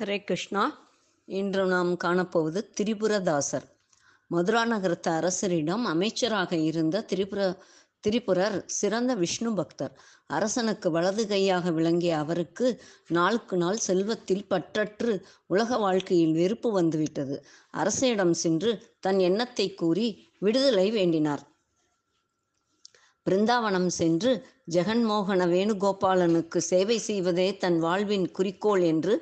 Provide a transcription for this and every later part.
ஹரே கிருஷ்ணா. இன்று நாம் காணப்போவது திரிபுரதாசர். மதுரா நகரத்து அரசரிடம் அமைச்சராக இருந்த திரிபுர திரிபுரர் சிறந்த விஷ்ணு பக்தர். அரசனுக்கு வலது கையாக விளங்கிய அவருக்கு நாளுக்கு நாள் செல்வத்தில் பற்றற்று உலக வாழ்க்கையில் வெறுப்பு வந்துவிட்டது. அரசனிடம் சென்று தன் எண்ணத்தை கூறி விடுதலை வேண்டினார். பிருந்தாவனம் சென்று ஜெகன்மோகன வேணுகோபாலனுக்கு சேவை செய்வதே தன் வாழ்வின் குறிக்கோள் என்று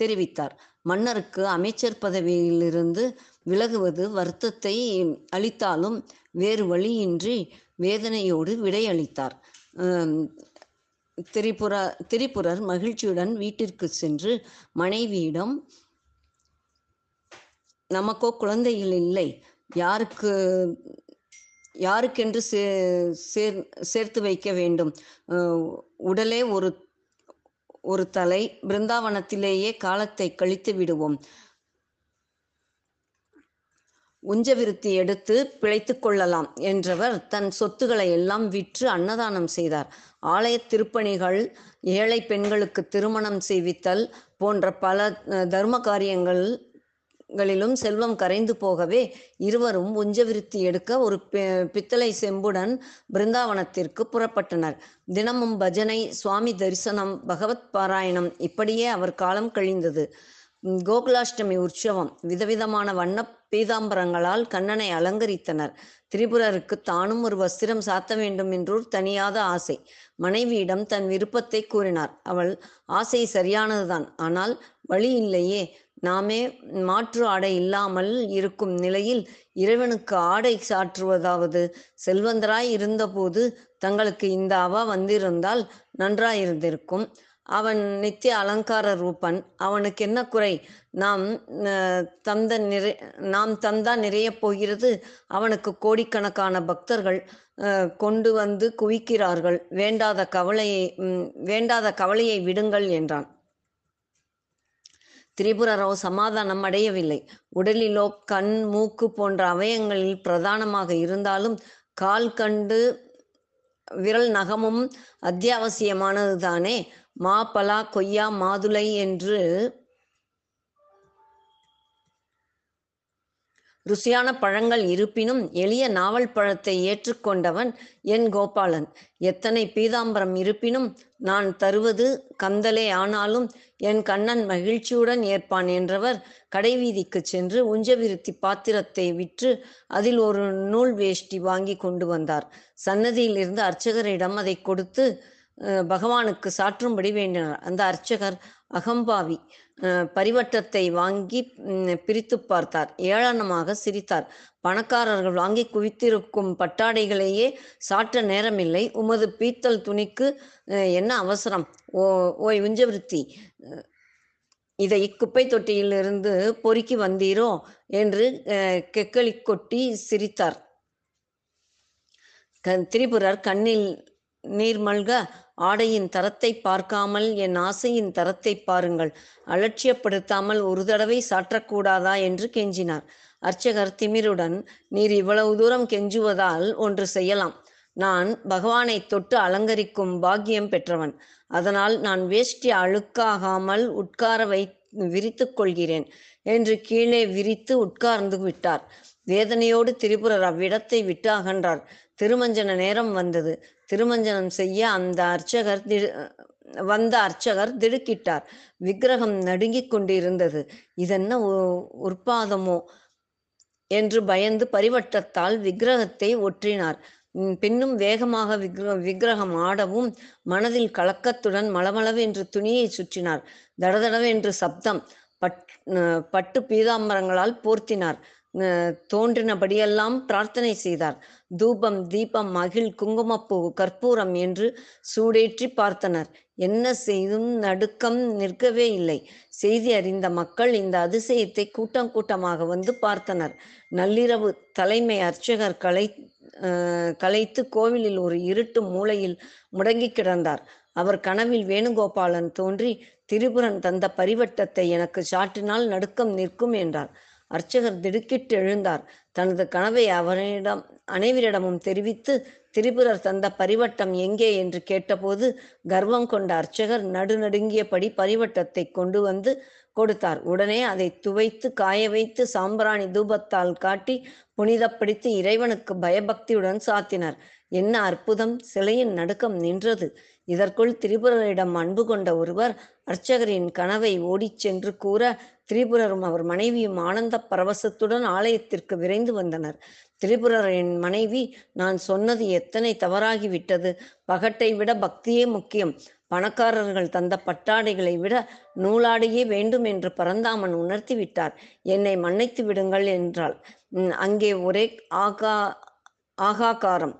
தெரிவித்தார். மன்னருக்கு அமைச்சர் பதவியிலிருந்து விலகுவது வருத்தத்தை அளித்தாலும் வேறு வழியின்றி வேதனையோடு விடையளித்தார். திரிபுர திரிபுரர் மகிழ்ச்சியுடன் வீட்டிற்கு சென்று மனைவியிடம் நமக்கோ குழந்தைகள் இல்லை. யாருக்கு யாருக்கென்று சே சேர் சேர்த்து வைக்க வேண்டும். உடலே ஒரு ஒரு தலை பிருந்தாவனத்திலேயே காலத்தை கழித்து விடுவோம். உஞ்சவிருத்தி எடுத்து பிழைத்து கொள்ளலாம் என்றவர் தன் சொத்துக்களை எல்லாம் விற்று அன்னதானம் செய்தார். ஆலய திருப்பணிகள் ஏழை பெண்களுக்கு திருமணம் செய்வித்தல் போன்ற பல தர்ம காரியங்கள் களிலும் செல்வம் கரைந்து போகவே இருவரும் உஞ்சவிருத்தி எடுக்க ஒரு பித்தளை செம்புடன் பிருந்தாவனத்திற்கு புறப்பட்டனர். தினமும் பஜனை சுவாமி தரிசனம் பகவத் பாராயணம் இப்படியே அவர் காலம் கழிந்தது. கோகுலாஷ்டமி உற்சவம் விதவிதமான வண்ண பீதாம்பரங்களால் கண்ணனை அலங்கரித்தனர். திரிபுரருக்கு தானும் ஒரு வஸ்திரம் சாத்த வேண்டும் என்றூர் தனியாத ஆசை. மனைவியிடம் தன் விருப்பத்தை கூறினார். அவள் ஆசை சரியானதுதான். ஆனால் வழி இல்லையே. நாமே மாற்று ஆடை இல்லாமல் இருக்கும் நிலையில் இறைவனுக்கு ஆடை சாற்றுவதாவது. செல்வந்தராய் இருந்தபோது தங்களுக்கு இந்த அவா வந்திருந்தால் நன்றாயிருந்திருக்கும். அவன் நித்திய அலங்கார ரூபன். அவனுக்கு என்ன குறை? நாம் தந்த நிறை நாம் தந்தா நிறைய போகிறது அவனுக்கு கோடிக்கணக்கான பக்தர்கள் கொண்டு வந்து குவிக்கிறார்கள். வேண்டாத கவலையை வேண்டாத கவலையை விடுங்கள் என்றான். திரிபுரராவ் சமாதானம் அடையவில்லை. உடலிலோ கண் மூக்கு போன்ற அவயங்களில் பிரதானமாக இருந்தாலும் கால் கண்டு விரல் நகமும் அத்தியாவசியமானது மா பலா கொய்யா மாதுளை என்று ருசியான பழங்கள் இருப்பினும் எளிய நாவல் பழத்தை ஏற்றுக்கொண்டவன் என் கோபாலன். எத்தனை பீதாம்பரம் இருப்பினும் நான் தருவது கந்தலே. ஆனாலும் என் கண்ணன் மகிழ்ச்சியுடன் ஏற்பான் என்றவர் கடைவீதிக்கு சென்று உஞ்சவிருத்தி பாத்திரத்தை விற்று அதில் ஒரு நூல் வேஷ்டி வாங்கி கொண்டு வந்தார். சன்னதியிலிருந்து அர்ச்சகரிடம் அதை கொடுத்து பகவானுக்கு சாற்றும்படி வேண்டினார். அந்த அர்ச்சகர் அகம்பாவி பரிவட்டத்தை வாங்கி பிரித்து பார்த்தார். ஏளனமாக சிரித்தார். பணக்காரர்கள் வாங்கி குவித்திருக்கும் பட்டாடைகளையே சாற்ற நேரமில்லை. உமது பீத்தல் துணிக்கு என்ன அவசரம்? ஓ ஓய் உஞ்சவிருத்தி இதை இக்குப்பை தொட்டியிலிருந்து பொறுக்கி வந்தீரோ? என்று கெக்களி கொட்டி சிரித்தார். திரிபுரர் கண்ணில் நீர் மல்க ஆடையின் தரத்தை பார்க்காமல் என் ஆசையின் தரத்தை பாருங்கள். அலட்சியப்படுத்தாமல் ஒரு தடவை சாற்றக்கூடாதா? என்று கெஞ்சினார். அர்ச்சகர் திமிருடன் நீர் இவ்வளவு தூரம் கெஞ்சுவதால் ஒன்று செய்யலாம். நான் பகவானை தொட்டு அலங்கரிக்கும் பாக்கியம் பெற்றவன். அதனால் நான் வேஷ்டி அழுக்காகாமல் உட்கார வை விரித்து கொள்கிறேன் என்று கீழே விரித்து உட்கார்ந்து விட்டார். வேதனையோடு திரிபுரர் அவ்விடத்தை விட்டு அகன்றார். திருமஞ்சன நேரம் வந்தது. திருமஞ்சனம் செய்ய அந்த அர்ச்சகர் வந்த அர்ச்சகர் திடுக்கிட்டார். விக்கிரகம் நடுங்கிக் கொண்டிருந்தது. இதென்ன உற்பாதமோ? என்று பயந்து பரிவட்டத்தால் விக்கிரகத்தை ஒற்றினார். பின்னும் வேகமாக விக்ர விக்கிரகம் ஆடவும் மனதில் கலக்கத்துடன் மளமளவென்று துணியை சுற்றினார். தடதடவென்று சப்தம் பட் பட்டு பீதாம்பரங்களால் போர்த்தினார். தோன்றினபடியெல்லாம் பிரார்த்தனை செய்தார். தூபம் தீபம் மகிழ் குங்குமப்பூ கற்பூரம் என்று சூடேற்றி பார்த்தனர். என்ன செய்தும் நடுக்கம் நிற்கவே இல்லை. செய்தி அறிந்த மக்கள் இந்த அதிசயத்தை கூட்டம் கூட்டமாக வந்து பார்த்தனர். நள்ளிரவு தலைமை அர்ச்சகர் கலை கலைத்து கோவிலில் ஒரு இருட்டு மூலையில் முடங்கி கிடந்தார். அவர் கனவில் வேணுகோபாலன் தோன்றி திரிபுரன் தந்த பரிவட்டத்தை எனக்கு சாட்டினால் நடுக்கம் நிற்கும் என்றார். அர்ச்சகர் திடுக்கிட்டு எழுந்தார். தனது கனவை அவரிடம் அனைவரிடமும் தெரிவித்து திரிபுரர் தந்த பரிவட்டம் எங்கே என்று கேட்டபோது கர்வம் கொண்ட அர்ச்சகர் நடுநடுங்கியபடி பரிவட்டத்தை கொண்டு வந்து கொடுத்தார். உடனே அதை துவைத்து காய வைத்து சாம்பிராணி தூபத்தால் காட்டி புனிதப்படுத்தி இறைவனுக்கு பயபக்தியுடன் சாத்தினார். என்ன அற்புதம்! சிலையின் நடுக்கம் நின்றது. இதற்குள் திரிபுரரிடம் அன்பு கொண்ட ஒருவர் அர்ச்சகரின் கனவை ஓடிச் சென்று கூற திரிபுரரும் அவர் மனைவியும் ஆனந்த பரவசத்துடன் ஆலயத்திற்கு விரைந்து வந்தனர். திரிபுரரின் மனைவி நான் சொன்னது எத்தனை தவறாகிவிட்டது? பகட்டை விட பக்தியே முக்கியம். பணக்காரர்கள் தந்த பட்டாடைகளை விட நூலாடையே வேண்டும் என்று பரந்தாமன் உணர்த்தி விட்டார். என்னை மன்னித்து விடுங்கள் என்றாள். அங்கே ஒரே ஆகா ஆகாகாரம்.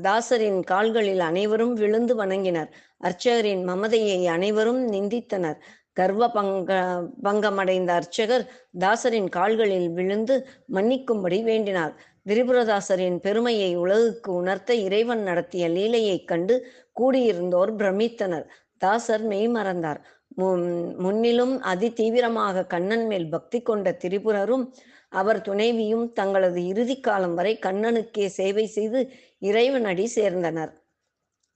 தாசரின் கால்களில் அனைவரும் விழுந்து வணங்கினர். அர்ச்சகரின் மமதையை அனைவரும் நிந்தித்தனர். கர்வ பங்க பங்கமடைந்த அர்ச்சகர் தாசரின் கால்களில் விழுந்து மன்னிக்கும்படி வேண்டினார். திரிபுரதாசரின் பெருமையை உலகுக்கு உணர்த்த இறைவன் நடத்திய லீலையைக் கண்டு கூடியிருந்தோர் பிரமித்தனர். தாசர் மெய்மறந்தார் முன்னிலும் அதி தீவிரமாக கண்ணன் மேல் பக்தி கொண்ட திரிபுரரும் அவர் துணைவியும் தங்களது இறுதி காலம் வரை கண்ணனுக்கே சேவை செய்து இறைவனடி சேர்ந்தனர்.